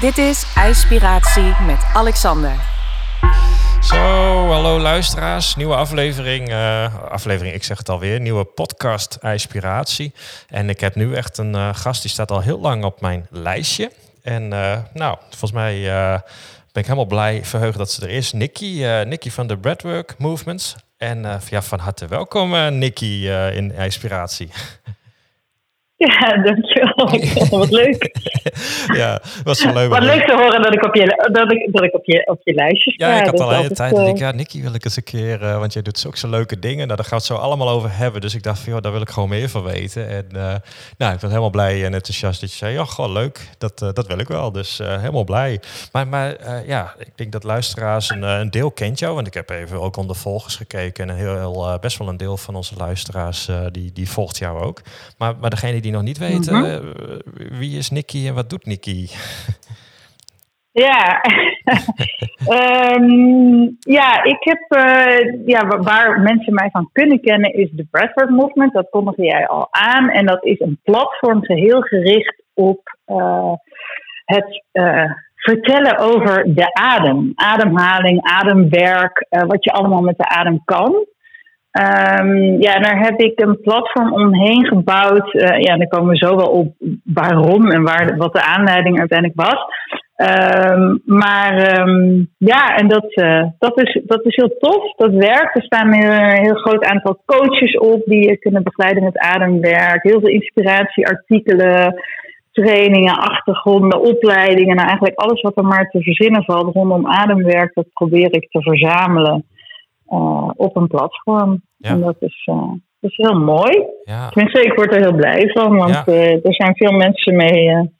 Dit is IJspiratie met Alexander. Zo, hallo luisteraars. Nieuwe aflevering. uh, aflevering, ik zeg het alweer. Nieuwe podcast IJspiratie. En ik heb nu echt een uh, gast die staat al heel lang op mijn lijstje. En uh, nou, volgens mij ben ik helemaal blij, verheugd dat ze er is. Nikki, Nikki van de Breadwork Movements. En ja, van harte welkom, Nikki, in IJspiratie. Ja, dankjewel. Wat leuk. ja, was zo leuk. Wat leuk te horen dat ik op je, dat ik, dat ik op je, op je lijstje sta. Ja, ik had al een hele tijd. Uh... Ik, ja, Nicky wil ik eens een keer, uh, want jij doet zulke zo leuke dingen. Nou, daar gaan we het zo allemaal over hebben. Dus ik dacht, joh, daar wil ik gewoon meer van weten. En uh, nou, ik ben helemaal blij en enthousiast dat je zei, ja, goh, leuk. Dat, dat wil ik wel. Dus helemaal blij. Maar, maar ja, ik denk dat luisteraars een, een, deel kent jou. Want ik heb even ook onder volgers gekeken. En heel, heel best wel een deel van onze luisteraars, die, die volgt jou ook. Maar, maar degene die die nog niet weten, mm -hmm. wie is Nicky en wat doet Nicky? Ja, um, ja ik heb, uh, ja, waar mensen mij van kunnen kennen is de Breathwork Movement. Dat kondigde jij al aan. En dat is een platform geheel gericht op uh, het uh, vertellen over de adem. Ademhaling, ademwerk, wat je allemaal met de adem kan. Um, ja, daar heb ik een platform omheen gebouwd. Uh, ja, daar komen we zo wel op waarom en waar, wat de aanleiding uiteindelijk was. Um, maar um, ja, en dat, uh, dat, is, dat is heel tof. Dat werkt. Er staan een heel groot aantal coaches op die je kunnen begeleiden met ademwerk. Heel veel inspiratieartikelen, trainingen, achtergronden, opleidingen. Nou, eigenlijk alles wat er maar te verzinnen valt rondom ademwerk, dat probeer ik te verzamelen uh, op een platform. Ja. En dat is, uh, dat is heel mooi. Ja. Tenminste, ik word er heel blij van, want ja. uh, er zijn veel mensen mee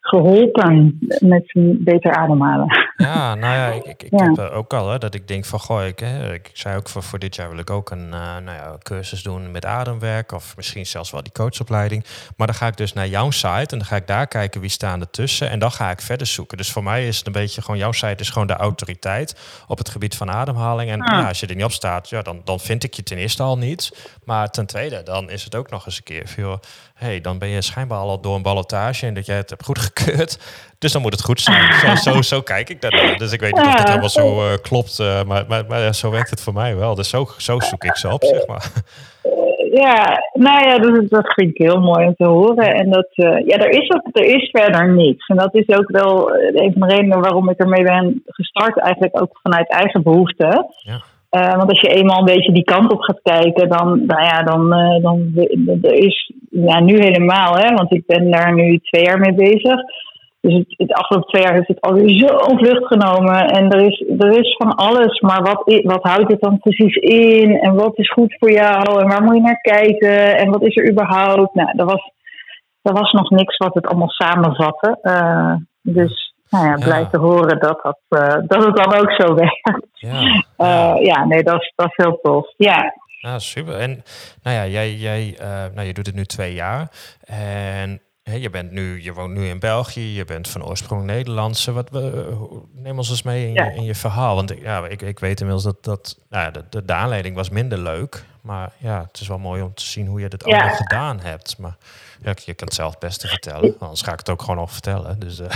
geholpen met beter ademhalen. Ja, nou ja, ik, ik, ik ja. heb ook al hè, dat ik denk van goh, ik, hè, ik zei ook voor, voor dit jaar wil ik ook een uh, nou ja, cursus doen met ademwerk of misschien zelfs wel die coachopleiding. Maar dan ga ik dus naar jouw site en dan ga ik daar kijken wie staan er tussen en dan ga ik verder zoeken. Dus voor mij is het een beetje gewoon jouw site is gewoon de autoriteit op het gebied van ademhaling. En ah. ja, als je er niet op staat, ja, dan, dan vind ik je ten eerste al niet. Maar ten tweede, dan is het ook nog eens een keer veel hey, dan ben je schijnbaar al door een ballotage en dat jij het hebt goedgekeurd. Dus dan moet het goed zijn. Zo, zo, zo kijk ik daarnaar. Dus ik weet niet of het helemaal zo uh, klopt, uh, maar, maar, maar zo werkt het voor mij wel. Dus zo, zo zoek ik ze op, zeg maar. Ja, nou ja, dat, dat vind ik heel mooi om te horen. En dat, uh, ja, er is, ook, er is verder niets. En dat is ook wel een van de redenen waarom ik ermee ben gestart. Eigenlijk ook vanuit eigen behoefte. Ja. Uh, want als je eenmaal een beetje die kant op gaat kijken, dan, nou ja, dan, uh, dan er is ja, nu helemaal, hè, want ik ben daar nu twee jaar mee bezig. Dus het, het afgelopen twee jaar heeft het alweer zo vlucht genomen. En er is, er is van alles, maar wat, wat houdt het dan precies in? En wat is goed voor jou? En waar moet je naar kijken? En wat is er überhaupt? Nou, er was, er was nog niks wat het allemaal samenvatte. Uh, dus nou ja, blij ja. te horen dat, dat, uh, dat het dan ook zo werkt. Ja, uh, ja nee, dat is, dat is heel tof. Ja. Ja, super. En nou ja, jij, jij nou, je doet het nu twee jaar. En je, bent nu, je woont nu in België, je bent van oorsprong Nederlandse. Wat, neem ons eens mee in, ja. je, in je verhaal. Want ja, ik, ik weet inmiddels dat, dat nou, de, de, de aanleiding was minder leuk. Maar ja, het is wel mooi om te zien hoe je dit allemaal gedaan hebt. Maar ja, je kan het zelf het beste vertellen. Anders ga ik het ook gewoon nog vertellen. Dus, uh.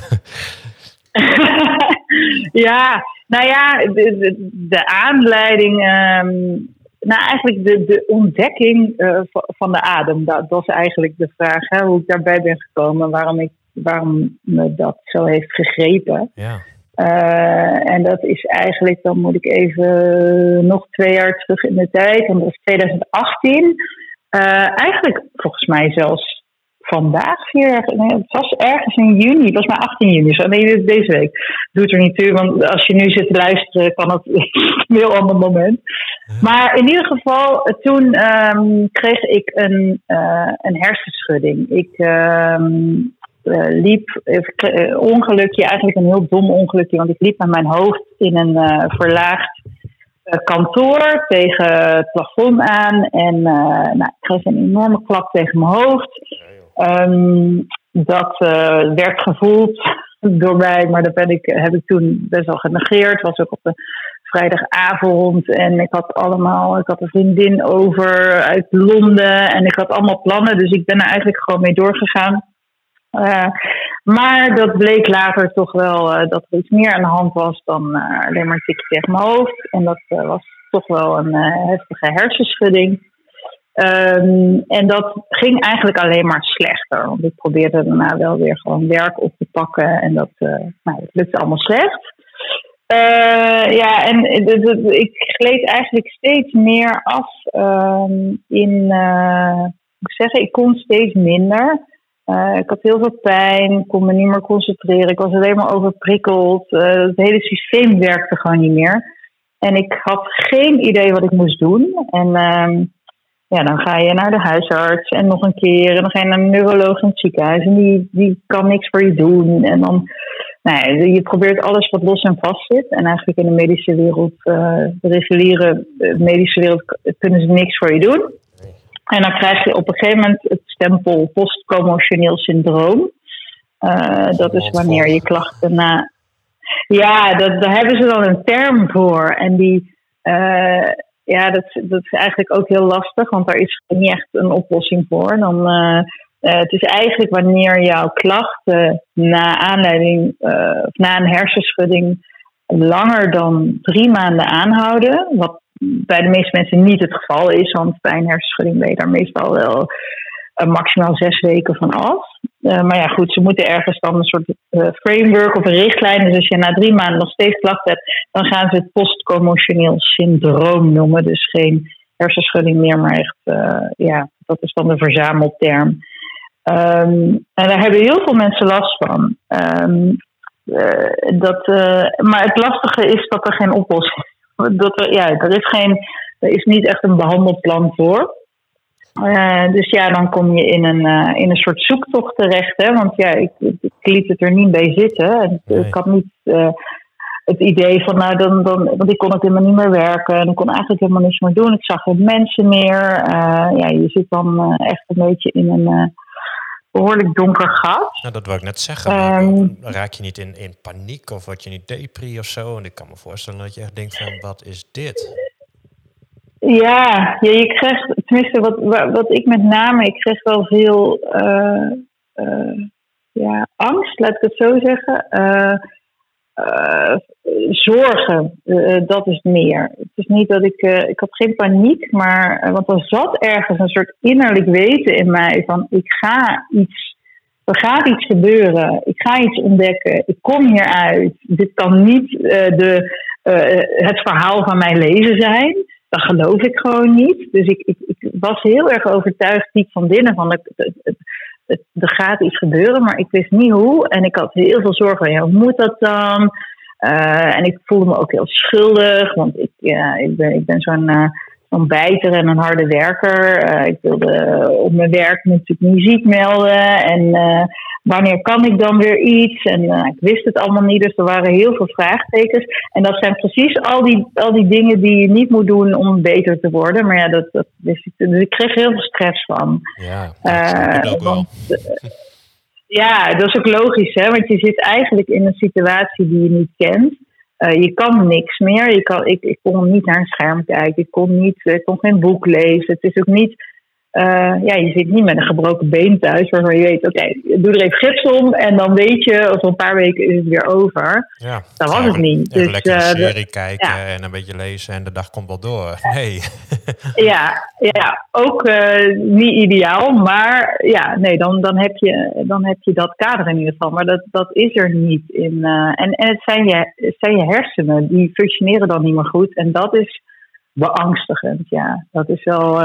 ja, nou ja, de, de, de aanleiding. Um, nou, eigenlijk de, de ontdekking uh, van de adem. Dat, dat is eigenlijk de vraag hè, hoe ik daarbij ben gekomen. Waarom, ik, waarom me dat zo heeft gegrepen. Ja. Uh, en dat is eigenlijk, dan moet ik even nog twee jaar terug in de tijd, want dat is 2018. Uh, eigenlijk volgens mij zelfs vandaag weer. Nee, het was ergens in juni, het was maar 18 juni. Zo, nee, deze week. Doet er niet toe, want als je nu zit te luisteren, kan het een heel ander moment. Maar in ieder geval, toen um, kreeg ik een, uh, een hersenschudding. Ik um, uh, liep, uh, ongelukje, eigenlijk een heel dom ongelukje, want ik liep met mijn hoofd in een verlaagd kantoor tegen het plafond aan. En nou, ik kreeg een enorme klap tegen mijn hoofd. Um, dat uh, werd gevoeld door mij, maar dat ben ik, heb ik toen best wel genegeerd. Was ook op de vrijdagavond en ik had allemaal, ik had een vriendin over uit Londen en ik had allemaal plannen, dus ik ben er eigenlijk gewoon mee doorgegaan. Uh, Maar dat bleek later toch wel dat er iets meer aan de hand was dan alleen maar een tikje tegen mijn hoofd. En dat was toch wel een heftige hersenschudding. Um, en dat ging eigenlijk alleen maar slechter. Want ik probeerde daarna wel weer gewoon werk op te pakken. En dat, uh, nou, lukte allemaal slecht. Uh, ja, en ik gleed eigenlijk steeds meer af um, in, uh, ik ik kon steeds minder. ik had heel veel pijn, kon me niet meer concentreren. Ik was alleen maar overprikkeld. het hele systeem werkte gewoon niet meer. En ik had geen idee wat ik moest doen. En uh, ja, dan ga je naar de huisarts en nog een keer. En dan ga je naar een neuroloog in het ziekenhuis. En die, die kan niks voor je doen. En dan, nou ja, je probeert alles wat los en vast zit. En eigenlijk in de medische wereld, uh, de reguliere medische wereld, kunnen ze niks voor je doen. En dan krijg je op een gegeven moment het stempel postcommotioneel syndroom. Uh, dat is wanneer je klachten na. Ja, dat, daar hebben ze dan een term voor. En die ja, dat, dat is eigenlijk ook heel lastig, want daar is niet echt een oplossing voor. Dan, uh, het is eigenlijk wanneer jouw klachten na aanleiding uh, of na een hersenschudding langer dan drie maanden aanhouden. Wat bij de meeste mensen niet het geval is, want bij een hersenschudding ben je daar meestal wel maximaal zes weken van af. Uh, maar ja, goed, ze moeten ergens dan een soort uh, framework of een richtlijn. Dus als je na drie maanden nog steeds klachten hebt, dan gaan ze het postcommotioneel syndroom noemen. Dus geen hersenschudding meer, maar echt, ja, dat is dan de verzamelterm. Um, en daar hebben heel veel mensen last van. Um, dat, maar het lastige is dat er geen oplossing is. Dat er, ja, er is geen, er is niet echt een behandelplan voor. Uh, dus ja, dan kom je in een, uh, in een soort zoektocht terecht. Hè? Want ja, ik, ik liet het er niet bij zitten. Nee. Ik had niet uh, het idee van, nou, dan, dan, want ik kon het helemaal niet meer werken. En ik kon eigenlijk helemaal niets meer doen. Ik zag geen mensen meer. ja, je zit dan echt een beetje in een behoorlijk donker gat. Nou, dat wil ik net zeggen. Um, raak je niet in, in paniek of word je niet depri of zo? En ik kan me voorstellen dat je echt denkt van, wat is dit? Ja, ja, je krijgt, tenminste wat, wat ik met name, ik kreeg wel veel uh, uh, ja, angst, laat ik het zo zeggen. Uh, zorgen, dat is meer. Het is niet dat ik, ik had geen paniek, maar, want er zat ergens een soort innerlijk weten in mij van ik ga iets, er gaat iets gebeuren, ik ga iets ontdekken, ik kom hieruit. Dit kan niet de, het verhaal van mijn leven zijn dat geloof ik gewoon niet. Dus ik, ik, ik was heel erg overtuigd diep van binnen van het, er gaat iets gebeuren, maar ik wist niet hoe. En ik had heel veel zorgen. Ja, hoe moet dat dan? Uh, en ik voelde me ook heel schuldig, want ik, ja, ik ben, ik ben zo'n uh, bijter en een harde werker. Uh, ik wilde op mijn werk natuurlijk niet ziek melden. En wanneer kan ik dan weer iets? En uh, ik wist het allemaal niet, dus er waren heel veel vraagtekens. En dat zijn precies al die, al die dingen die je niet moet doen om beter te worden. Maar ja, dat, dat. Dus ik kreeg heel veel stress van. Ja, dat uh, ook wel. Want, uh, ja, dat is ook logisch, hè? Want je zit eigenlijk in een situatie die je niet kent. je kan niks meer. Je kan, ik, ik kon niet naar een scherm kijken. Ik kon, niet, ik kon geen boek lezen. Het is ook niet uh, ja, je zit niet met een gebroken been thuis waarvan je weet, oké, okay, doe er even gips om en dan weet je, over een paar weken is het weer over. Ja, dat was het niet. Dus, lekker een uh, serie kijken ja. en een beetje lezen en de dag komt wel door. Nee. ja, ja, ook uh, niet ideaal, maar ja, nee, dan, dan, heb je, dan heb je dat kader in ieder geval. Maar dat, dat is er niet in. en en het, zijn je, het zijn je hersenen, die functioneren dan niet meer goed en dat is beangstigend, ja. Dat is wel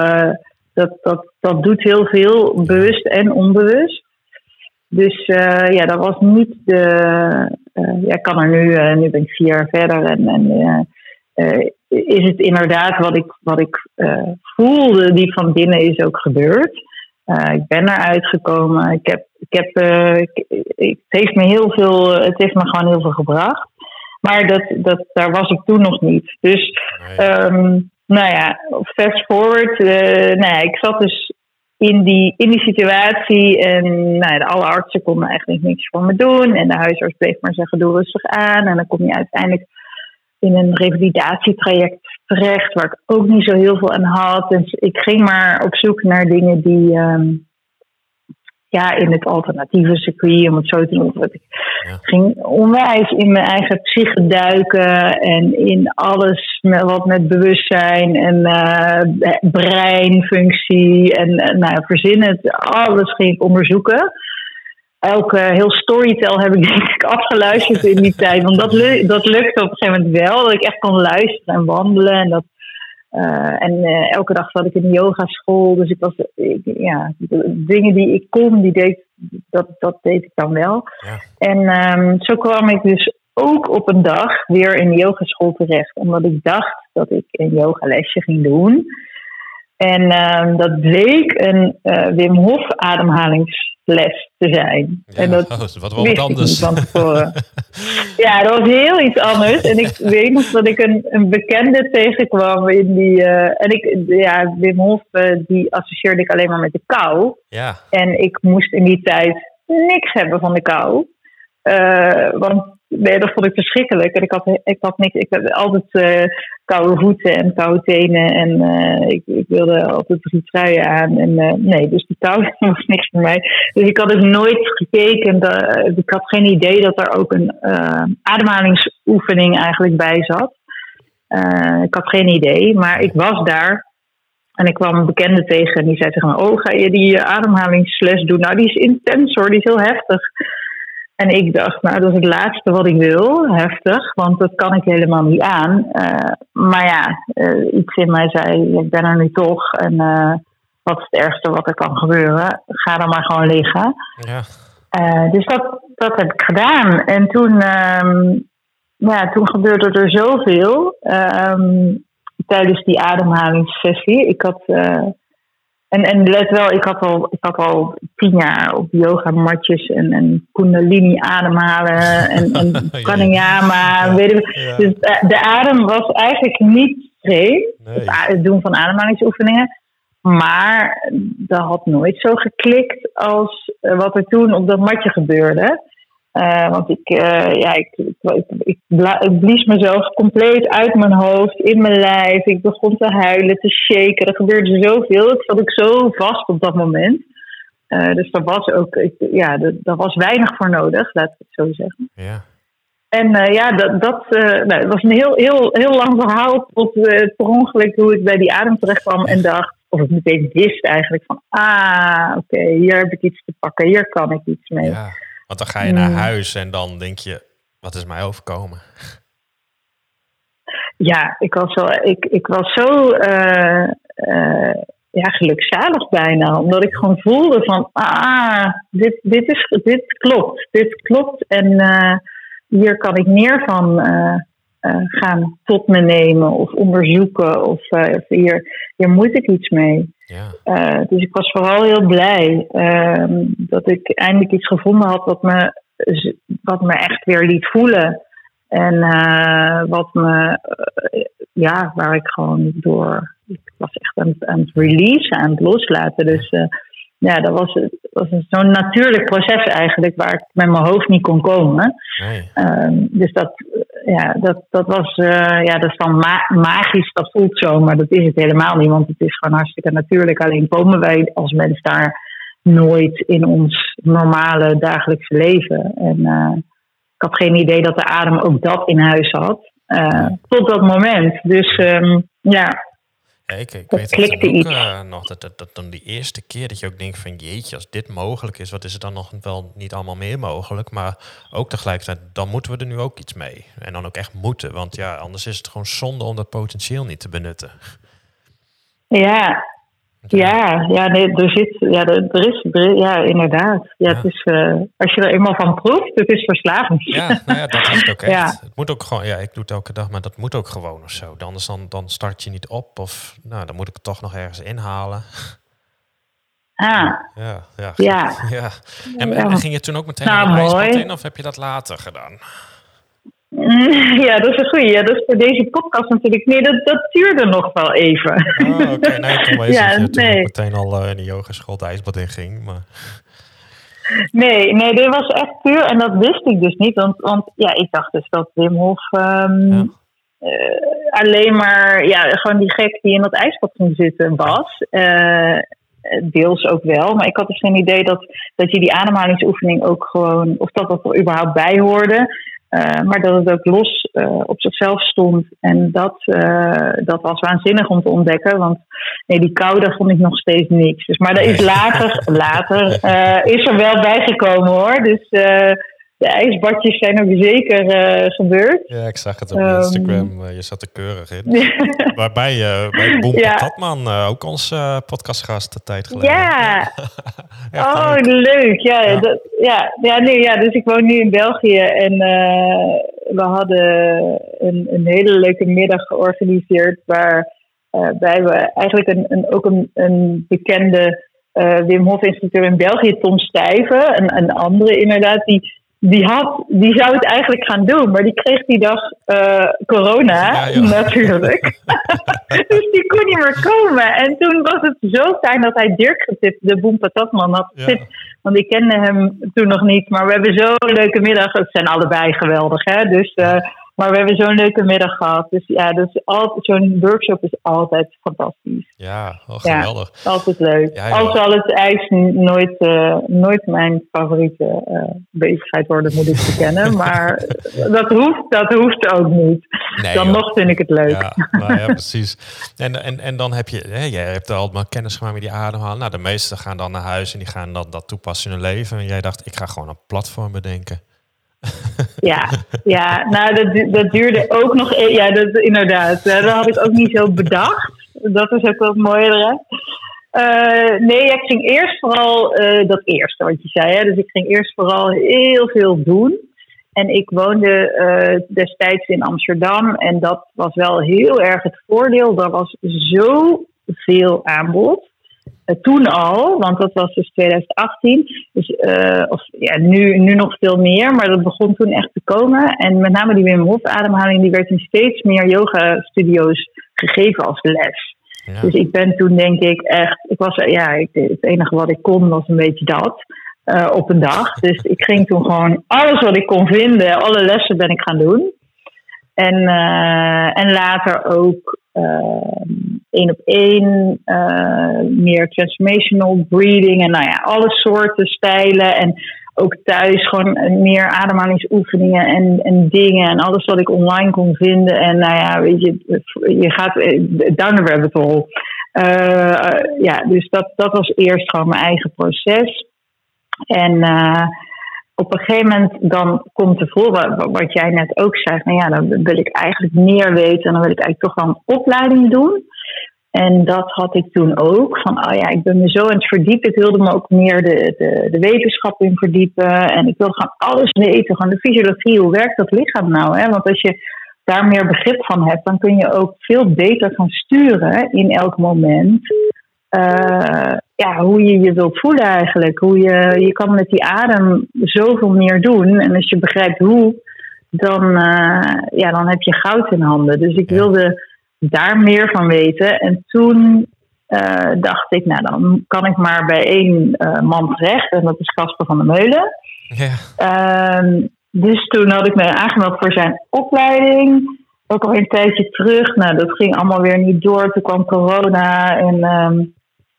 dat, dat, dat doet heel veel, bewust en onbewust. Dus uh, ja, dat was niet de. Uh, ja, ik kan er nu, uh, nu ben ik vier jaar verder en, en is het inderdaad wat ik, wat ik voelde, die van binnen is ook gebeurd. ik ben eruit gekomen. Ik heb, ik heb, ik, het heeft me heel veel, het heeft me gewoon heel veel gebracht. Maar dat, dat, daar was ik toen nog niet. Dus nee. um, nou ja, fast forward. Uh, nou ja, ik zat dus in die, in die situatie en nou ja, alle artsen konden eigenlijk niks voor me doen. En de huisarts bleef maar zeggen, doe rustig aan. En dan kom je uiteindelijk in een revalidatietraject terecht, waar ik ook niet zo heel veel aan had. Dus ik ging maar op zoek naar dingen die, um, ja, in het alternatieve circuit, om het zo te noemen. Ik ging onwijs in mijn eigen psyche duiken en in alles met, wat met bewustzijn en uh, breinfunctie en uh, nou, verzin het, alles ging ik onderzoeken. Elke heel storytel heb ik denk ik afgeluisterd in die tijd. Want dat, dat lukte op een gegeven moment wel. Dat ik echt kon luisteren en wandelen. En dat uh, en uh, elke dag zat ik in een yogaschool. Dus ik was, ik, ja, de dingen die ik kon, die deed, dat, dat deed ik dan wel. Ja. En um, zo kwam ik dus ook op een dag weer in de yogaschool terecht. Omdat ik dacht dat ik een yogalesje ging doen. En um, dat bleek een uh, Wim Hof ademhalingsles te zijn. Ja, en dat oh, wat wel wat anders. Van tevoren. ja, dat was heel iets anders. En ik weet nog dat ik een, een bekende tegenkwam in die. Uh, en ik, ja, Wim Hof, uh, die associeerde ik alleen maar met de kou. Ja. En ik moest in die tijd niks hebben van de kou. want nee, dat vond ik verschrikkelijk. En ik had, ik had niks. Ik had altijd uh, koude voeten en koude tenen. En uh, ik, ik, wilde altijd drie truien aan. En uh, nee, dus die kou was niks voor mij. Dus ik had dus nooit gekeken. Dat, ik had geen idee dat er ook een ademhalingsoefening eigenlijk bij zat. ik had geen idee, maar ik was daar. En ik kwam een bekende tegen en die zei tegen me: Oh, ga je die ademhalingsles doen? Nou, die is intens hoor, die is heel heftig. En ik dacht, nou, dat is het laatste wat ik wil, heftig, want dat kan ik helemaal niet aan. Uh, maar ja, uh, iets in mij zei, ik ben er nu toch en uh, wat is het ergste wat er kan gebeuren? Ga dan maar gewoon liggen. Ja. dus dat, dat heb ik gedaan. En toen, um, ja, toen gebeurde er zoveel um, tijdens die ademhalingssessie. Ik had en, en let wel, ik had al, ik had al tien jaar op yogamatjes en, en kundalini ademhalen en, en pranayama. Ja. Weet ik. Dus de, adem was eigenlijk niet vreemd, nee. het doen van ademhalingsoefeningen. Maar dat had nooit zo geklikt als wat er toen op dat matje gebeurde. Uh, want ik, uh, ja, ik, ik, ik, ik, blies mezelf compleet uit mijn hoofd, in mijn lijf. Ik begon te huilen, te shaken. Er gebeurde zoveel. Ik zat ik zo vast op dat moment. Uh, dus daar was ook, ik, ja, daar was weinig voor nodig, laat ik het zo zeggen. Ja. En ja, dat, dat nou, het was een heel, heel, heel lang verhaal tot per ongeluk hoe ik bij die adem terecht kwam en dacht, of ik meteen wist eigenlijk van, ah, oké, okay, hier heb ik iets te pakken, hier kan ik iets mee. Ja. Want dan ga je naar huis en dan denk je, wat is mij overkomen? Ja, ik was, wel, ik, ik was zo uh, uh, ja, gelukzalig bijna. Omdat ik gewoon voelde van, ah, dit, dit, is, dit klopt. Dit klopt en uh, hier kan ik meer van gaan tot me nemen of onderzoeken. Of hier, hier moet ik iets mee. Ja. Uh, dus ik was vooral heel blij uh, dat ik eindelijk iets gevonden had wat me, wat me echt weer liet voelen. En wat me, ja, waar ik gewoon door, ik was echt aan, aan het release, aan het loslaten. Dus ja, dat was, was zo'n natuurlijk proces eigenlijk waar ik met mijn hoofd niet kon komen. Nee. Um, dus dat, ja, dat, dat was, uh, ja, dat is dan ma magisch, dat voelt zo, maar dat is het helemaal niet, want het is gewoon hartstikke natuurlijk. Alleen komen wij als mens daar nooit in ons normale dagelijkse leven. En uh, ik had geen idee dat de adem ook dat in huis had. Uh, tot dat moment. Dus um, ja, ja, ik, ik weet het ook, uh, nog dat, dat, dat dan die eerste keer dat je ook denkt van jeetje, als dit mogelijk is, wat is er dan nog wel niet allemaal meer mogelijk? Maar ook tegelijkertijd, dan moeten we er nu ook iets mee. En dan ook echt moeten, want ja, anders is het gewoon zonde om dat potentieel niet te benutten. Ja, ja, ja, nee, er zit, ja, er, is, ja, inderdaad. Ja, ja. Het is, uh, als je er eenmaal van proeft, het is verslavend. Ja, nou ja, dat is ook echt. Ja. Het moet ook gewoon, ja, ik doe het elke dag, maar dat moet ook gewoon of zo. Anders dan, dan start je niet op of, nou, dan moet ik het toch nog ergens inhalen. Ah. Ja, ja. Ja. ja. En, en ging je toen ook meteen nou, naar de in of heb je dat later gedaan? Ja, dat is een goeie. Ja, dat is voor deze podcast natuurlijk. Nee, dat, dat duurde nog wel even. Oh, oké. Okay. Nee, ja, nee. meteen al uh, in de yogeschool de ijsbad in ging. Maar... Nee, nee, dit was echt puur. En dat wist ik dus niet. Want, want ja, ik dacht dus dat Wim Hof um, ja. uh, alleen maar... Ja, gewoon die gek die in dat ijsbad ging zitten was. Uh, deels ook wel. Maar ik had dus geen idee dat, dat je die ademhalingsoefening ook gewoon, of dat dat er überhaupt bij hoorde. Uh, maar dat het ook los uh, op zichzelf stond. En dat, uh, dat was waanzinnig om te ontdekken. Want nee, die koude vond ik nog steeds niks. Dus, maar dat is later, later is er wel bijgekomen hoor. Dus de ijsbadjes zijn ook zeker uh, gebeurd. Ja, ik zag het op um, Instagram. Uh, je zat er keurig in. Waarbij uh, bij Boem ja. Patatman, ook onze podcastgast een tijd geleden. Ja, ja oh leuk. Ja, ja. Dat, ja, ja, nee, ja, dus ik woon nu in België en we hadden een, een hele leuke middag georganiseerd waar wij we eigenlijk een, een, ook een, een bekende Wim Hof instructeur in België, Tom Stijven, een, een andere inderdaad, die die, had, die zou het eigenlijk gaan doen, maar die kreeg die dag uh, corona natuurlijk. dus die kon niet meer komen. En toen was het zo fijn dat hij Dirk getipt, de Boem Patatman, had getipt. Want ik kende hem toen nog niet, maar we hebben zo'n leuke middag. Het zijn allebei geweldig, hè? Dus uh, maar we hebben zo'n leuke middag gehad. Dus ja, dus zo'n workshop is altijd fantastisch. Ja, oh, geweldig. Ja, altijd leuk. Ja, Al zal het ijs nooit, uh, nooit mijn favoriete uh, bezigheid worden, moet ik bekennen. maar dat hoeft, dat hoeft ook niet. Nee, dan nog vind ik het leuk. Ja, nou ja precies. En, en, en dan heb je, hè, jij hebt al maar kennis gemaakt met die ademhalen. Nou, de meesten gaan dan naar huis en die gaan dan dat toepassen in hun leven. En jij dacht, ik ga gewoon een platform bedenken. Ja, ja nou dat, dat duurde ook nog. E- ja, dat, inderdaad. Dat had ik ook niet zo bedacht. Dat is ook wel het mooie eraan. Uh, nee, ik ging eerst vooral uh, dat eerste wat je zei. Hè? Dus ik ging eerst vooral heel veel doen. En ik woonde uh, destijds in Amsterdam. En dat was wel heel erg het voordeel. Er was zoveel aanbod. Eh, toen al, want dat was dus 2018. Dus, uh, of ja, nu, nu nog veel meer, maar dat begon toen echt te komen. En met name die Wim Hof ademhaling, die werd in steeds meer yoga studio's gegeven als les. Ja. Dus ik ben toen denk ik echt, ik was, ja, ik, het enige wat ik kon was een beetje dat. Uh, op een dag. Dus ik ging toen gewoon alles wat ik kon vinden, alle lessen ben ik gaan doen. En, uh, en later ook één op één, uh, meer transformational breathing en nou ja, alle soorten stijlen. En ook thuis gewoon meer ademhalingsoefeningen en, en dingen en alles wat ik online kon vinden. En nou ja, weet je, je gaat eh, down the rabbit hole. Uh, ja, dus dat, dat was eerst gewoon mijn eigen proces. En op een gegeven moment dan komt er voor, wat jij net ook zei, nou ja, dan wil ik eigenlijk meer weten en dan wil ik eigenlijk toch wel een opleiding doen. En dat had ik toen ook. Van, oh ja, ik ben me zo aan het verdiepen. Ik wilde me ook meer de, de, de wetenschap in verdiepen. En ik wilde gewoon alles weten. Gewoon de fysiologie. Hoe werkt dat lichaam nou? Hè? Want als je daar meer begrip van hebt, dan kun je ook veel beter gaan sturen in elk moment. Uh, ja, hoe je je wilt voelen eigenlijk. Hoe je, je kan met die adem zoveel meer doen. En als je begrijpt hoe, dan, uh, ja, dan heb je goud in handen. Dus ik wilde daar meer van weten. En toen uh, dacht ik, nou dan kan ik maar bij één uh, man terecht. En dat is Casper van der Meulen. Ja. Uh, dus toen had ik me aangemeld voor zijn opleiding. Ook al een tijdje terug. Nou, dat ging allemaal weer niet door. Toen kwam corona en um,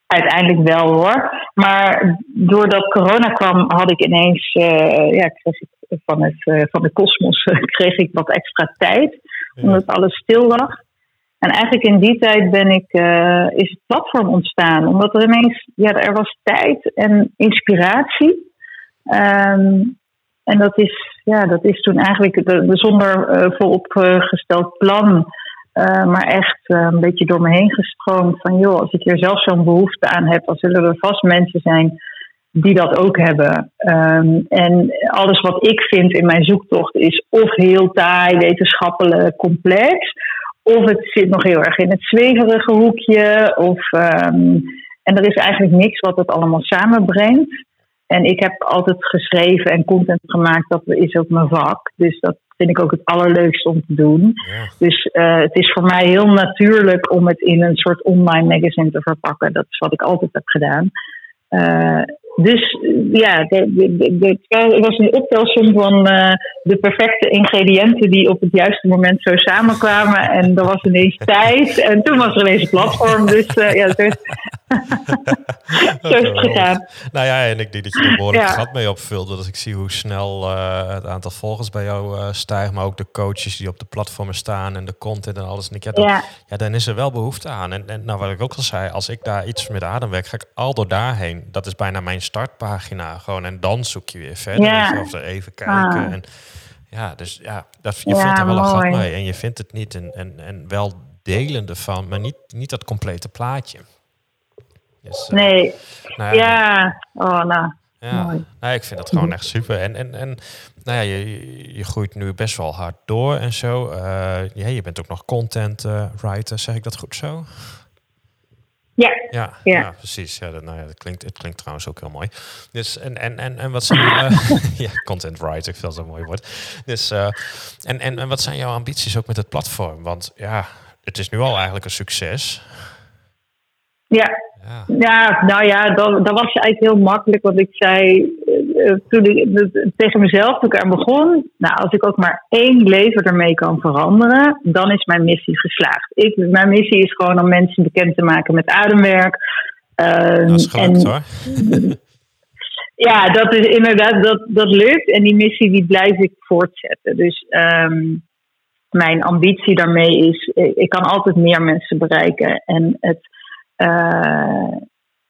uiteindelijk wel hoor. Maar doordat corona kwam, had ik ineens, uh, ja, kreeg ik van, het, van de kosmos kreeg ik wat extra tijd. Omdat alles stil lag. En eigenlijk in die tijd ben ik, uh, is het platform ontstaan. Omdat er ineens, ja, er was tijd en inspiratie. Um, en dat is, ja, dat is toen eigenlijk zonder uh, vooropgesteld plan, uh, maar echt een beetje door me heen gestroomd. Van joh, als ik hier zelf zo'n behoefte aan heb, dan zullen er vast mensen zijn die dat ook hebben. Um, en alles wat ik vind in mijn zoektocht is of heel taai, wetenschappelijk complex of het zit nog heel erg in het zweverige hoekje. Of, um, en er is eigenlijk niks wat het allemaal samenbrengt. En ik heb altijd geschreven en content gemaakt, dat is ook mijn vak. Dus dat vind ik ook het allerleukste om te doen. Dus uh, het is voor mij heel natuurlijk om het in een soort online magazine te verpakken. Dat is wat ik altijd heb gedaan. Uh, dus ja, het was een optelsom van uh, de perfecte ingrediënten die op het juiste moment zo samenkwamen. En er was ineens tijd en toen was er ineens een platform. Dus uh, ja, dus, Zo is het gegaan. Nou ja, en ik denk dat je er behoorlijk ja. gat mee opvult. Dus ik zie hoe snel uh, het aantal volgers bij jou uh, stijgt. Maar ook de coaches die op de platformen staan en de content en alles. En ik, ja, dan, ja. ja. dan is er wel behoefte aan. En, en nou, wat ik ook al zei, als ik daar iets met ademwerk, ga ik al door daarheen. Dat is bijna mijn startpagina. Gewoon. En dan zoek je weer verder. Of er even kijken. Ah. En, ja, dus ja, dat, je voelt er wel mooi. een gat mee. En je vindt het niet. En, en, en wel delen ervan, maar niet, niet dat complete plaatje. Dus, nee. Nou ja, oh nou. Ja, mooi. nou, ik vind dat gewoon echt super. En, en, en nou ja, je, je groeit nu best wel hard door en zo. Uh, ja, je bent ook nog content uh, writer, zeg ik dat goed zo? Ja. Ja, ja. ja precies. Ja, dat, nou ja, dat klinkt, het klinkt trouwens ook heel mooi. Dus, en, en, en, en wat zijn uh, ja, content writer, ik vind dat een mooi woord. Dus, en, en, en wat zijn jouw ambities ook met het platform? Want ja, het is nu al eigenlijk een succes. Ja, ja. nou ja, dat, dat was eigenlijk heel makkelijk wat ik zei uh, toen ik, tegen mezelf toen ik aan begon. Nou, als ik ook maar één leven ermee kan veranderen, dan is mijn missie geslaagd. Ik, mijn missie is gewoon om mensen bekend te maken met ademwerk. Uh, dat is gelukt en, hoor. ja, dat is inderdaad, dat, dat lukt. En die missie die blijf ik voortzetten. Dus um, mijn ambitie daarmee is, ik kan altijd meer mensen bereiken. En het, uh,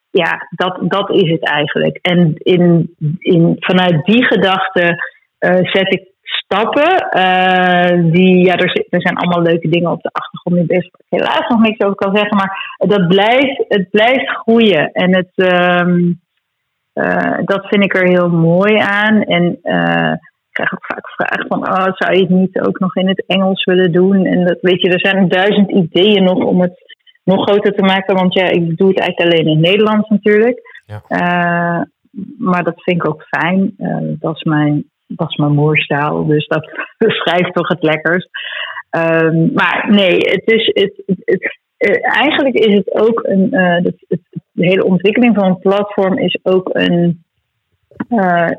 ja, dat, dat is het eigenlijk. En in, in, vanuit die gedachte uh, zet ik stappen. Uh, die, ja, er, er zijn allemaal leuke dingen op de achtergrond. Die best helaas nog niks over kan zeggen. Maar dat blijft, het blijft groeien. En het, um, dat vind ik er heel mooi aan. En krijg ook vaak vragen van, oh, zou je het niet ook nog in het Engels willen doen? En dat weet je, er zijn duizend ideeën nog om het nog groter te maken. Want ja, ik doe het eigenlijk alleen in het Nederlands natuurlijk. Ja. Uh, maar dat vind ik ook fijn. Uh, dat, is mijn, dat is mijn moerstaal, dus dat beschrijft toch het lekkers. Uh, maar nee, het is, het, het, het uh, eigenlijk is het ook een. de hele ontwikkeling van een platform is ook een.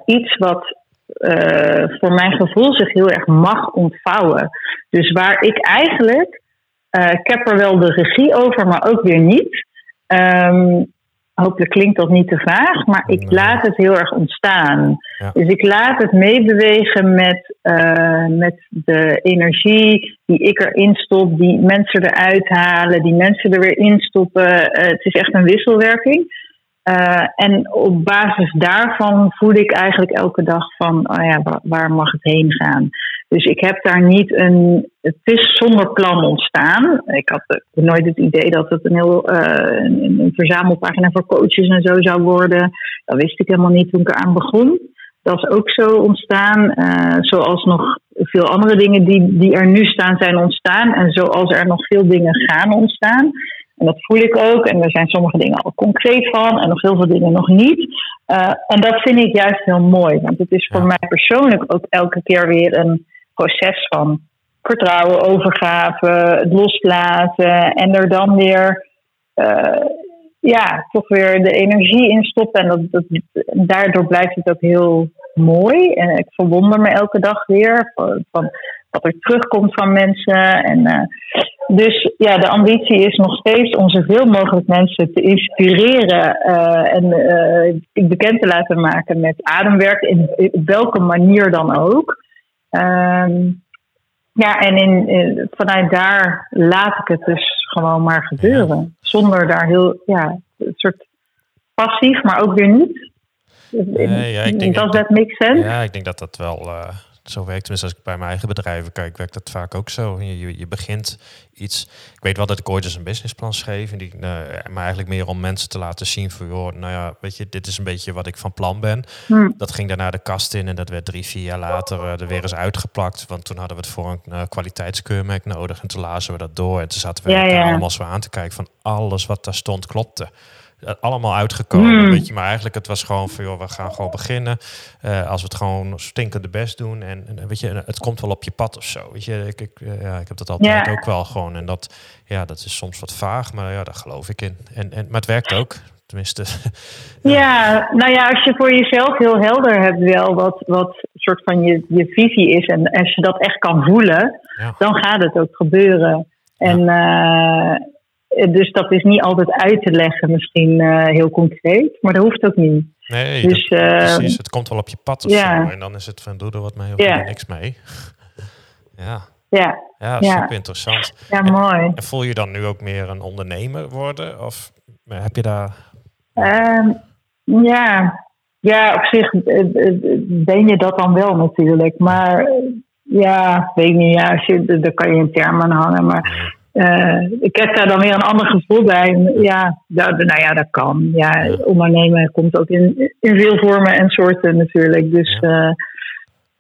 iets wat uh, voor mijn gevoel zich heel erg mag ontvouwen. Dus waar ik eigenlijk, uh, ik heb er wel de regie over, maar ook weer niet. Um, hopelijk klinkt dat niet te vaag, maar ik laat het heel erg ontstaan. Ja. Dus ik laat het meebewegen met, uh, met de energie die ik erin stop, die mensen eruit halen, die mensen er weer in stoppen. het is echt een wisselwerking. Uh, en op basis daarvan voel ik eigenlijk elke dag van, oh ja, waar, waar, mag het heen gaan? Dus ik heb daar niet een, het is zonder plan ontstaan. Ik had nooit het idee dat het een heel, uh, een, een, verzamelpagina voor coaches en zo zou worden. Dat wist ik helemaal niet toen ik eraan begon. Dat is ook zo ontstaan, uh, zoals nog veel andere dingen die, die er nu staan zijn ontstaan. En zoals er nog veel dingen gaan ontstaan. En dat voel ik ook. En er zijn sommige dingen al concreet van en nog heel veel dingen nog niet. Uh, en dat vind ik juist heel mooi. Want het is voor mij persoonlijk ook elke keer weer een proces van vertrouwen, overgave, het loslaten. En er dan weer, uh, ja, toch weer de energie in stoppen. En dat, dat, daardoor blijft het ook heel mooi. En ik verwonder me elke dag weer van, wat er terugkomt van mensen. En, uh, dus ja, de ambitie is nog steeds om zoveel mogelijk mensen te inspireren uh, en bekend te laten maken met ademwerk, in welke manier dan ook. Ehm, ja, en in, in, vanuit daar laat ik het dus gewoon maar gebeuren. Zonder daar heel, ja, een soort passief, maar ook weer niet. Nee, ja, ik denk dat dat makes sense. Ja, ik denk dat dat wel uh, zo werkt. Tenminste, als ik bij mijn eigen bedrijven kijk, werkt dat vaak ook zo. Je, je, je begint iets. Ik weet wel dat ik ooit eens een businessplan schreef. En die, uh, maar eigenlijk meer om mensen te laten zien van, joh, nou ja, weet je, dit is een beetje wat ik van plan ben. Hmm. Dat ging daarna de kast in en dat werd drie, vier jaar later uh, er weer eens uitgeplakt. Want toen hadden we het voor een uh, kwaliteitskeurmerk nodig. En toen lazen we dat door. En toen zaten we ja, ja. allemaal zo aan te kijken van alles wat daar stond klopte allemaal uitgekomen. Hmm. Weet je, maar eigenlijk het was gewoon van joh, we gaan gewoon beginnen. Uh, als we het gewoon stinkende best doen. En, en, weet je, het komt wel op je pad of zo. Weet je, ik, ik, uh, ja, ik heb dat altijd ook wel gewoon. En dat, ja, dat is soms wat vaag, maar ja, daar geloof ik in. En, en, maar het werkt ook. Tenminste. ja. ja, nou ja, als je voor jezelf heel helder hebt wel wat, wat soort van je, je visie is. En als je dat echt kan voelen, ja. dan gaat het ook gebeuren. En uh, dus dat is niet altijd uit te leggen, misschien heel concreet, maar dat hoeft ook niet. Nee, dus, dat, precies. Het komt wel op je pad of ja. zo. En dan is het van doe er wat mee of ja. niks mee. ja. Ja. Ja, super interessant. Ja, mooi. En, voel je dan nu ook meer een ondernemer worden? Of heb je daar... Ehm, ja. ja, op zich ben je dat dan wel natuurlijk. Maar ja, weet niet, ja, als je, daar kan je een term aan hangen. Maar uh, ik heb daar dan weer een ander gevoel bij. Ja, dat, nou ja, dat kan. Ja, ondernemen komt ook in, in veel vormen en soorten natuurlijk. Dus, uh,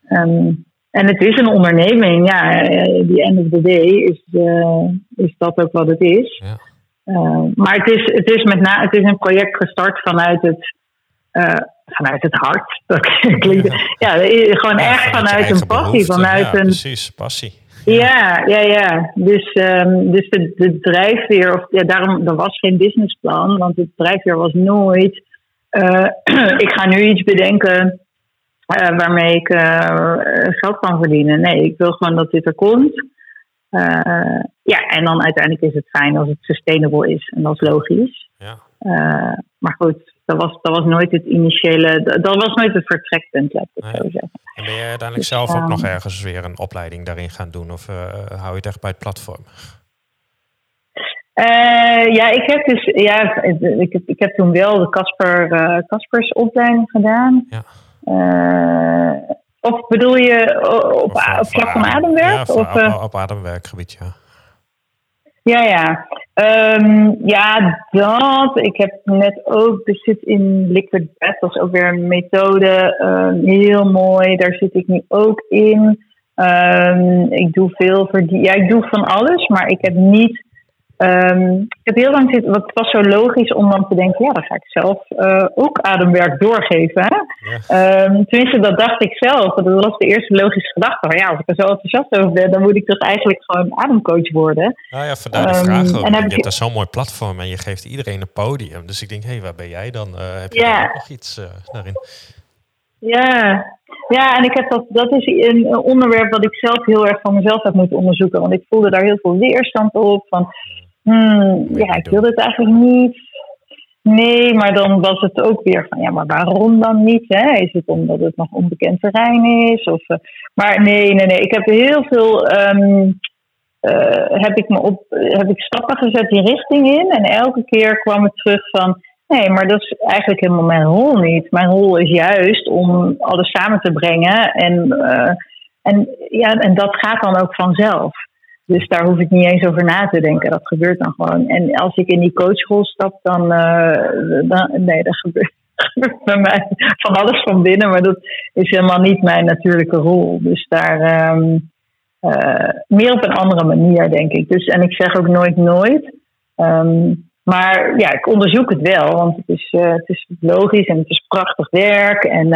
um, en het is een onderneming. Ja, die end of the day is, uh, is dat ook wat het is. Ja. maar het is, het, is met na, het is een project gestart vanuit het vanuit het hart. Dat klinkt, ja, gewoon echt vanuit een passie. Vanuit ja, een, precies, passie. Ja, ja, ja. Dus, um, dus de, de drijfveer, of ja, daarom, er was geen businessplan, want het drijfveer was nooit. Uh, ik ga nu iets bedenken uh, waarmee ik uh, geld kan verdienen. Nee, ik wil gewoon dat dit er komt. ja, en dan uiteindelijk is het fijn als het sustainable is en dat is logisch. Ja. maar goed, dat was, dat was nooit het initiële, dat was nooit het vertrekpunt, laat ik het zo zeggen. En ben je uiteindelijk dus, zelf ook nog ehm, ergens weer een opleiding daarin gaan doen of uh, hou je het echt bij het platform? Uh, ja, ik heb dus ja, ik, heb, ik heb toen wel de Casper Caspers opleiding gedaan. Ja. of bedoel je op, op vlak van ademwerk? Ja, of, op, op ademwerkgebied, ja. Ja, ja. Um, ja, dat. Ik heb net ook, er zit in Liquid Breath, dat is ook weer een methode. Um, heel mooi, daar zit ik nu ook in. Um, ik doe veel voor die, ja, ik doe van alles, maar ik heb niet Um, ik heb heel lang zitten, het was zo logisch om dan te denken, ja, dan ga ik zelf uh, ook ademwerk doorgeven. Hè? Ja. Um, tenminste, dat dacht ik zelf. Dat was de eerste logische gedachte. Maar ja, als ik er zo enthousiast over ben, dan moet ik toch eigenlijk gewoon ademcoach worden. Nou ja, vandaar de vraag um, ook. En je hebt daar zo'n mooi platform en je geeft iedereen een podium. Dus ik denk, hé, hey, waar ben jij dan? Uh, heb je ja. nog iets uh, daarin? Ja, ja, en ik heb dat, dat is een onderwerp wat ik zelf heel erg van mezelf heb moeten onderzoeken. Want ik voelde daar heel veel weerstand op. Van, Hmm, ja, ik wil het eigenlijk niet. Nee, maar dan was het ook weer van, ja, maar waarom dan niet? Hè? Is het omdat het nog onbekend terrein is? Of, uh, maar nee, nee, nee. Ik heb heel veel, um, uh, heb ik me op, heb ik stappen gezet die richting in. En elke keer kwam het terug van, nee, maar dat is eigenlijk helemaal mijn rol niet. Mijn rol is juist om alles samen te brengen. En, uh, en, ja, en dat gaat dan ook vanzelf. Dus daar hoef ik niet eens over na te denken. Dat gebeurt dan gewoon. En als ik in die coachrol stap, dan, uh, dan nee, dat gebeurt, bij mij van alles van binnen. Maar dat is helemaal niet mijn natuurlijke rol. Dus daar um, uh, meer op een andere manier, denk ik. Dus, en ik zeg ook nooit nooit. Um, maar ja, ik onderzoek het wel, want het is, uh, het is logisch en het is prachtig werk. En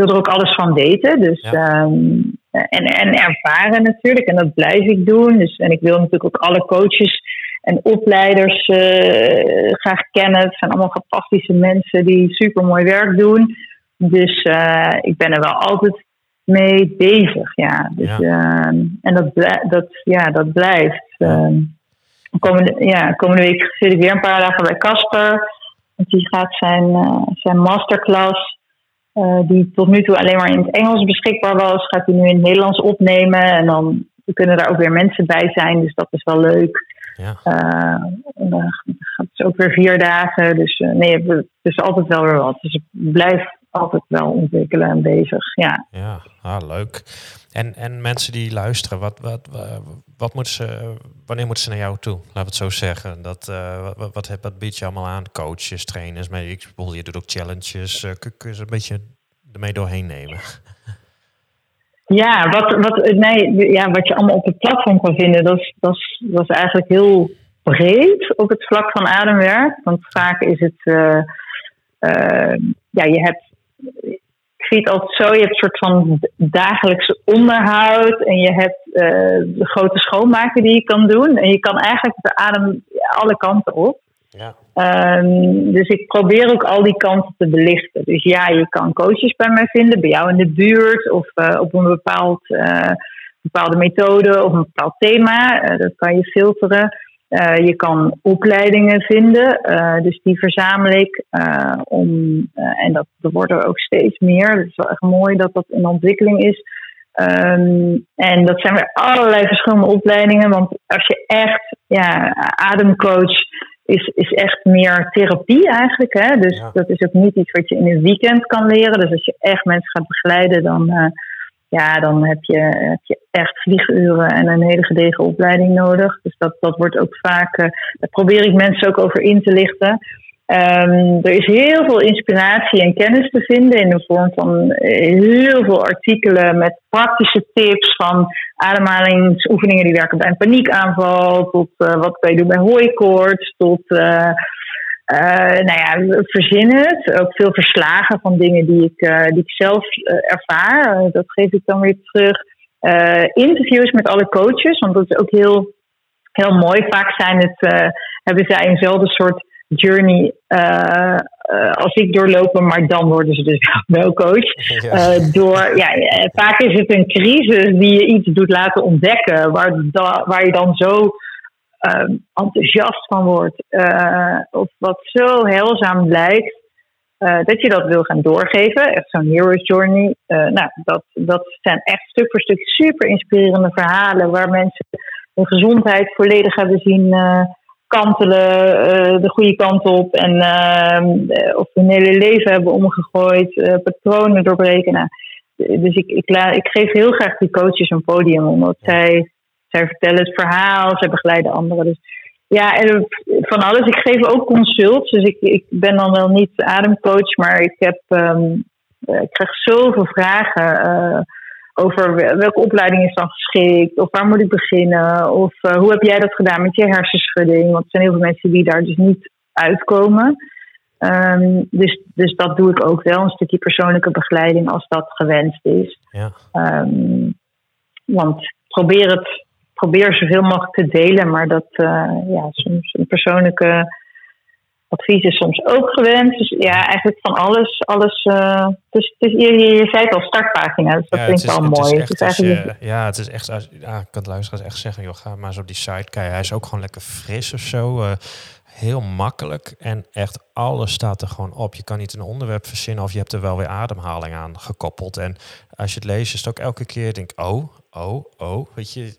wil er ook alles van weten. Dus ja. um, en, en ervaren natuurlijk. En dat blijf ik doen. Dus, en ik wil natuurlijk ook alle coaches en opleiders uh, graag kennen. Het zijn allemaal fantastische mensen die super mooi werk doen. Dus uh, ik ben er wel altijd mee bezig. Ja. Dus, ja. Uh, en dat, dat, ja, dat blijft. komende, ja, komende week zit ik weer een paar dagen bij Casper. Die gaat zijn, zijn masterclass uh, die tot nu toe alleen maar in het Engels beschikbaar was, gaat hij nu in het Nederlands opnemen. En dan kunnen daar ook weer mensen bij zijn, dus dat is wel leuk. Ja. Uh, dan gaat het ook weer vier dagen. Dus uh, nee, het is altijd wel weer wat. Dus ik blijf altijd wel ontwikkelen en bezig. Ja, ja ah, leuk. En, en mensen die luisteren, wat, wat, wat moeten ze, wanneer moeten ze naar jou toe? Laten we het zo zeggen. Dat, uh, wat, wat, wat bied je allemaal aan? Coaches, trainers, maar ik bedoel, je doet ook challenges. Uh, kun je ze een beetje ermee doorheen nemen? Ja, wat, wat, nee, ja, wat je allemaal op het platform kan vinden, dat is, dat, is, dat is eigenlijk heel breed op het vlak van ademwerk. Want vaak is het, uh, ja, je hebt ik zie het altijd zo, je hebt een soort van dagelijks onderhoud en je hebt uh, de grote schoonmaken die je kan doen. En je kan eigenlijk de adem alle kanten op. Ja. Um, dus ik probeer ook al die kanten te belichten. Dus ja, je kan coaches bij mij vinden, bij jou in de buurt of uh, op een bepaald, uh, bepaalde methode of een bepaald thema. dat kan je filteren. Je kan opleidingen vinden, dus die verzamel ik. om, en dat, er worden ook steeds meer. Het is wel echt mooi dat dat in ontwikkeling is. Ehm, en dat zijn weer allerlei verschillende opleidingen. Want als je echt ja, ademcoach is, is echt meer therapie eigenlijk. Hè? Dus dat is ook niet iets wat je in een weekend kan leren. Dus als je echt mensen gaat begeleiden, dan, ja, dan heb, je, heb je echt vlieguren en een hele gedegen opleiding nodig. Dus dat, dat wordt ook vaak, uh, daar probeer ik mensen ook over in te lichten. Um, er is heel veel inspiratie en kennis te vinden in de vorm van heel veel artikelen met praktische tips van ademhalingsoefeningen die werken bij een paniekaanval, tot uh, wat je doen bij hooikoorts, tot nou ja, verzin het. Ook veel verslagen van dingen die ik, die ik zelf ervaar. dat geef ik dan weer terug. interviews met alle coaches, want dat is ook heel, heel mooi. Vaak zijn het, hebben zij eenzelfde soort journey uh, als ik doorlopen, maar dan worden ze dus wel coach. Uh, door, ja, vaak is het een crisis die je iets doet laten ontdekken, waar, waar je dan zo uh, enthousiast van wordt, of wat zo heilzaam lijkt. dat je dat wil gaan doorgeven, echt zo'n hero's journey. nou, dat, dat zijn echt stuk voor stuk super inspirerende verhalen waar mensen hun gezondheid volledig hebben zien kantelen de goede kant op en uh, of hun hele leven hebben omgegooid, patronen doorbreken. Nou, dus ik, ik, ik, geef heel graag die coaches een podium, omdat zij, zij vertellen het verhaal, zij begeleiden anderen. Dus ja, en van alles. Ik geef ook consults, dus ik, ik ben dan wel niet ademcoach, maar ik, heb, um, ik krijg zoveel vragen over welke opleiding is dan geschikt, of waar moet ik beginnen, of uh, hoe heb jij dat gedaan met je hersenschudding? Want er zijn heel veel mensen die daar dus niet uitkomen. Um, dus, dus dat doe ik ook wel, een stukje persoonlijke begeleiding als dat gewenst is. Ja. Um, want probeer het, probeer zoveel mogelijk te delen, maar dat, uh, ja, soms een persoonlijke advies is soms ook gewend. Dus ja, eigenlijk van alles. alles uh, dus, dus je, je, je, zei het al, startpagina. Dus dat ja, vind ik wel mooi. Dus eigenlijk... je, ja, het is echt, ja, ik kan het luisteraars echt zeggen, joh, ga maar eens op die site kijken. Hij is ook gewoon lekker fris of zo. Uh, heel makkelijk en echt alles staat er gewoon op. Je kan niet een onderwerp verzinnen of je hebt er wel weer ademhaling aan gekoppeld. En als je het leest, is het ook elke keer denk oh, oh, oh, weet je,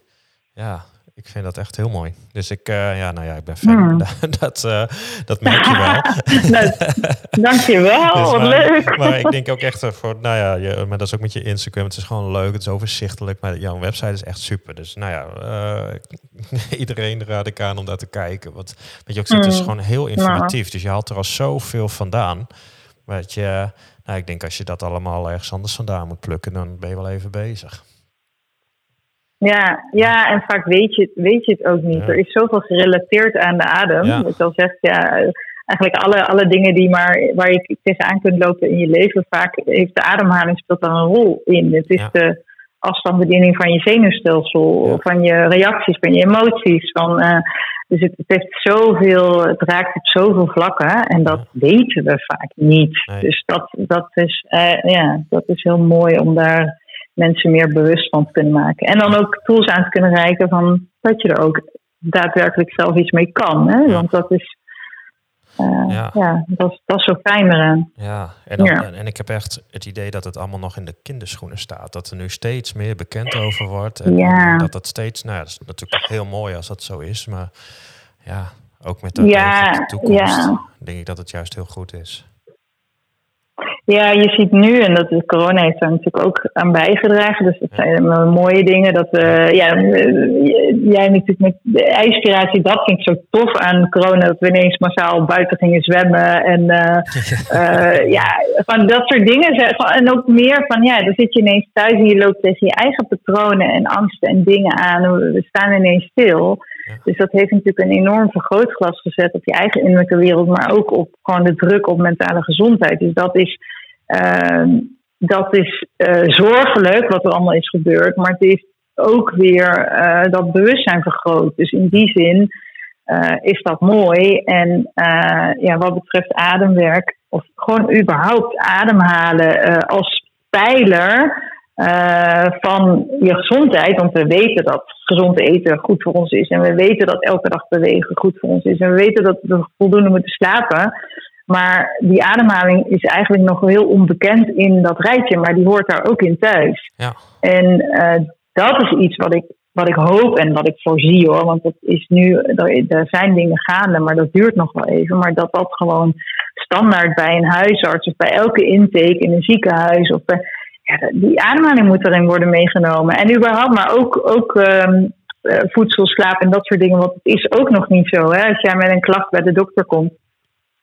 ja, ik vind dat echt heel mooi. Dus ik, uh, ja, nou ja, ik ben fan. Hmm. dat, uh, dat merk je wel. nou, dankjewel, dus, wat leuk. Maar ik denk ook echt eh, voor, nou ja, je, maar dat is ook met je Instagram. Het is gewoon leuk, het is overzichtelijk. Maar jouw website is echt super. Dus nou ja, uh, iedereen raad ik aan om daar te kijken. Wat, weet je ook het is hmm. gewoon heel informatief. Dus je haalt er al zoveel vandaan. Weet je, nou, ik denk als je dat allemaal ergens anders vandaan moet plukken, dan ben je wel even bezig. Ja, ja, en vaak weet je, weet je het ook niet. Er is zoveel gerelateerd aan de adem. Ja. Dat al zegt, ja, eigenlijk alle, alle dingen die maar, waar je tegenaan kunt lopen in je leven, vaak heeft de ademhaling speelt dan een rol in. Het is de afstandsbediening van je zenuwstelsel, van je reacties, van je emoties. Van, uh, dus het, het, heeft zoveel, het raakt op zoveel vlakken en dat weten we vaak niet. Dus dat, dat, is, uh, ja, dat is heel mooi om daar mensen meer bewust van te kunnen maken. En dan ook tools aan te kunnen reiken van dat je er ook daadwerkelijk zelf iets mee kan. Hè? Want dat is, uh, ja. ja, dat, is, dat is zo fijn eraan. Ja, en, dan, ja. En, ik heb echt het idee dat het allemaal nog in de kinderschoenen staat. Dat er nu steeds meer bekend over wordt. En, ja. dat dat steeds, nou ja, dat is natuurlijk heel mooi als dat zo is. Maar ja, ook met de, ja, toekomst denk ik dat het juist heel goed is. Ja, je ziet nu, en dat de corona heeft daar natuurlijk ook aan bijgedragen. Dus dat zijn mooie dingen. Dat we, ja, jij natuurlijk met de inspiratie, dat vind ik zo tof aan corona. Dat we ineens massaal buiten gingen zwemmen. En uh, ja, van dat soort dingen. En ook meer van, ja, dan zit je ineens thuis en je loopt tegen je eigen patronen en angsten en dingen aan. We staan ineens stil. Dus dat heeft natuurlijk een enorm vergrootglas gezet op je eigen innerlijke wereld, maar ook op gewoon de druk op mentale gezondheid. Dus dat is, uh, dat is uh, zorgelijk wat er allemaal is gebeurd, maar het is ook weer uh, dat bewustzijn vergroot. Dus in die zin uh, is dat mooi. En ja, wat betreft ademwerk, of gewoon überhaupt ademhalen als pijler van je gezondheid. Want we weten dat gezond eten goed voor ons is. En we weten dat elke dag bewegen goed voor ons is. En we weten dat we voldoende moeten slapen. Maar die ademhaling is eigenlijk nog heel onbekend in dat rijtje. Maar die hoort daar ook in thuis. Ja. En dat is iets wat ik wat ik hoop en wat ik voorzie hoor, want het is nu, er, zijn dingen gaande, maar dat duurt nog wel even. Maar dat dat gewoon standaard bij een huisarts of bij elke intake in een ziekenhuis of bij, die ademhaling moet erin worden meegenomen. En überhaupt, maar ook, ook um, voedsel, slaap en dat soort dingen, want het is ook nog niet zo. Hè? Als jij met een klacht bij de dokter komt,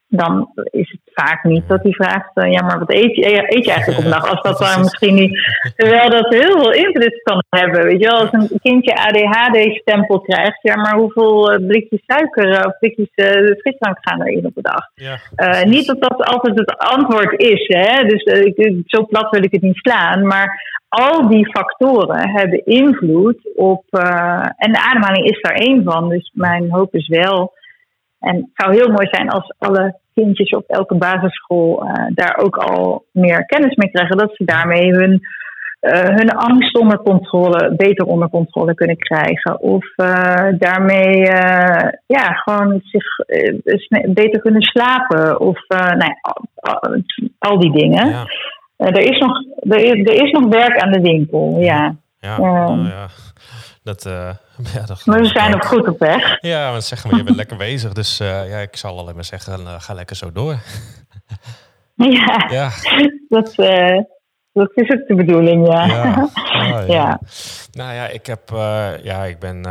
dan is het vaak niet dat hij vraagt: uh, ja, maar wat eet je, eet je eigenlijk op een dag? Als dat dan misschien niet. Terwijl dat heel veel invloed kan hebben. Weet je wel, als een kindje ADHD-stempel krijgt, ja, maar hoeveel uh, blikjes suiker uh, of blikjes frisdrank gaan er in op de dag? Ja, niet dat dat altijd het antwoord is, hè? dus zo plat wil ik het niet slaan. Maar al die factoren hebben invloed op. en de ademhaling is daar één van. Dus mijn hoop is wel en het zou heel mooi zijn als alle kindjes op elke basisschool uh, daar ook al meer kennis mee krijgen. Dat ze daarmee hun, uh, hun angst onder controle, beter onder controle kunnen krijgen. Of uh, daarmee ja, gewoon zich beter kunnen slapen. Of nou ja, al, al, die dingen. Ja. er, is nog, er, is, er is nog werk aan de winkel, ja. Ja, ja. Dat, Ja, dat maar we zijn ook goed op weg. Ja, want zeg maar, je bent lekker bezig. Dus uh, ja, ik zal alleen maar zeggen, uh, ga lekker zo door. ja, ja. Dat, dat is ook de bedoeling, ja. Ja, ja. ja. Nou ja, ik heb, ja, ik ben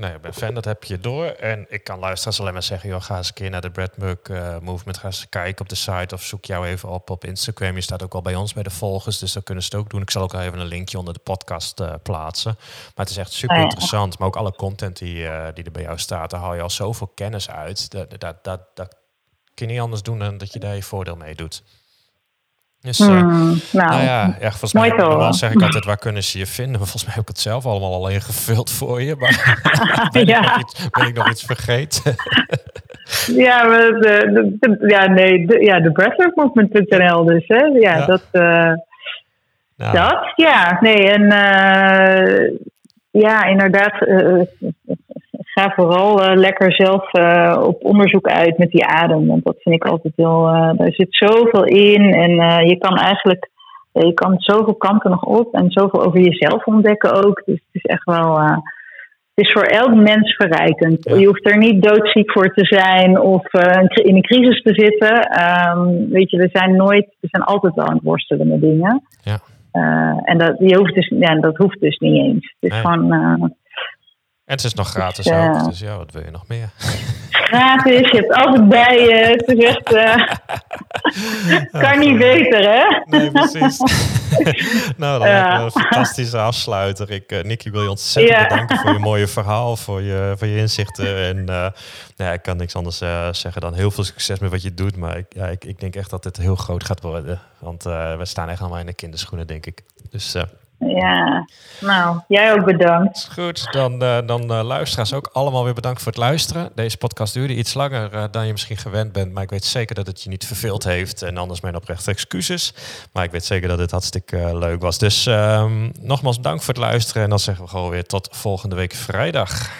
Nee, ik ben fan, dat heb je door. En ik kan luisteraars alleen maar zeggen, joh, ga eens een keer naar de Brad Mug uh, Movement. Ga eens kijken op de site of zoek jou even op op Instagram. Je staat ook al bij ons bij de volgers, dus dat kunnen ze het ook doen. Ik zal ook even een linkje onder de podcast uh, plaatsen. Maar het is echt super interessant. Maar ook alle content die, uh, die er bij jou staat, daar haal je al zoveel kennis uit. Dat, dat, dat, dat kun je niet anders doen dan dat je daar je voordeel mee doet. Dus, uh, nou, nou, ja, ja volgens mij normaal zeg ik altijd waar kunnen ze je vinden. Maar volgens mij heb ik het zelf allemaal al ingevuld voor je. Maar ben, ja. ik nog iets, ben ik nog iets vergeten? ja, de, de, de, ja, nee, de, ja, de breathworkmovement.nl dus. Hè? Ja, ja. dat... Uh, nou. Dat, ja. Nee, en uh, ja, inderdaad ga vooral uh, lekker zelf uh, op onderzoek uit met die adem. Want dat vind ik altijd heel. Uh, daar zit zoveel in. En je kan eigenlijk. je kan zoveel kanten nog op. En zoveel over jezelf ontdekken ook. Dus het is echt wel. het is voor elk mens verrijkend. Ja. Je hoeft er niet doodziek voor te zijn of in een crisis te zitten. Um, weet je, we zijn nooit. We zijn altijd wel aan het worstelen met dingen. Ja. en dat, je hoeft dus, ja, dat hoeft dus niet eens. Het is Nee. gewoon. En het is nog gratis Dus, ook. eh, Dus ja, wat wil je nog meer? gratis, je hebt altijd bij je. Het is echt. eh, kan niet beter, hè? Nee, precies. nou, dan Ja. me een fantastische afsluiter. Ik, eh Nicky, wil je ontzettend Ja. bedanken voor je mooie verhaal, voor je, voor je inzichten. En eh, ja, ik kan niks anders zeggen dan heel veel succes met wat je doet. Maar ik, ja, ik, ik denk echt dat dit heel groot gaat worden. Want we staan echt allemaal in de kinderschoenen, denk ik. Dus Ja, nou, jij ook bedankt. is goed. Dan, eh, dan eh, luisteraars ook allemaal weer bedankt voor het luisteren. Deze podcast duurde iets langer eh, dan je misschien gewend bent. Maar ik weet zeker dat het je niet verveeld heeft. En anders mijn oprechte excuses. Maar ik weet zeker dat het hartstikke eh, leuk was. Dus ehm, nogmaals dank voor het luisteren. En dan zeggen we gewoon weer tot volgende week vrijdag.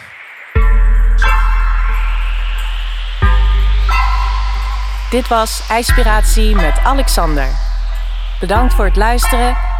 Dit was IJspiratie met Alexander. Bedankt voor het luisteren